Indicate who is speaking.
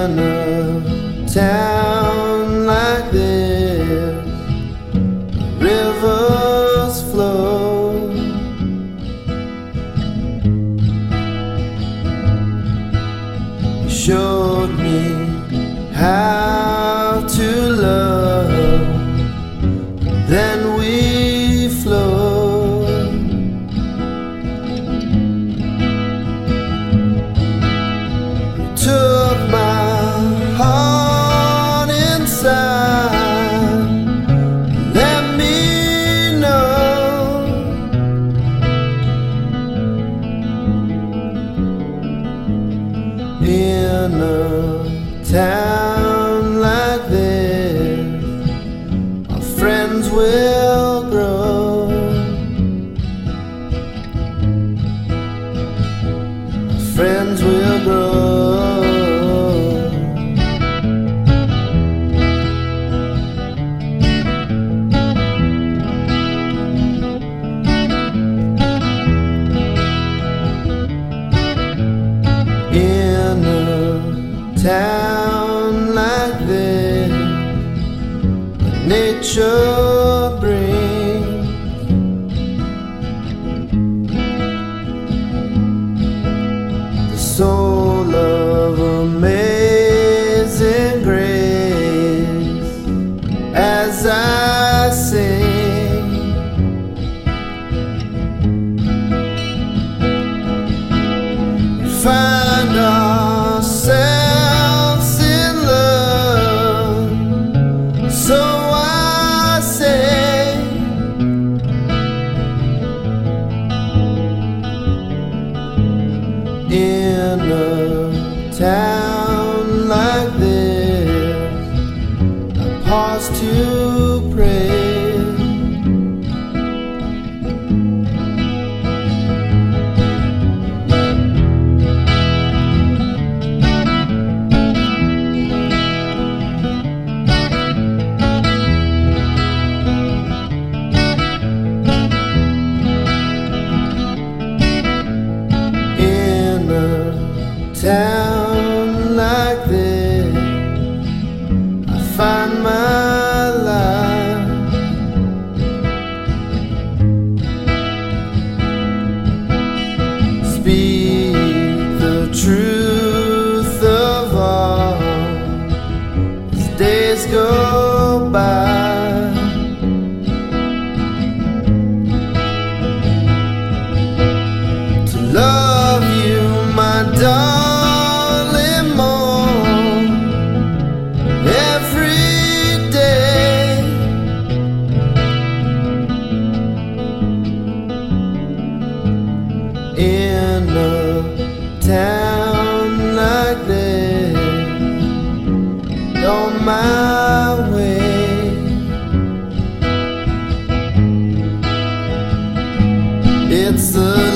Speaker 1: In a town like this, rivers flow. You showed me how to love, In nature brings. The soul of amazing grace as I sing. find ourselves in a town like this, I pause to The truth of all. Days go in a town like this on my way. It's a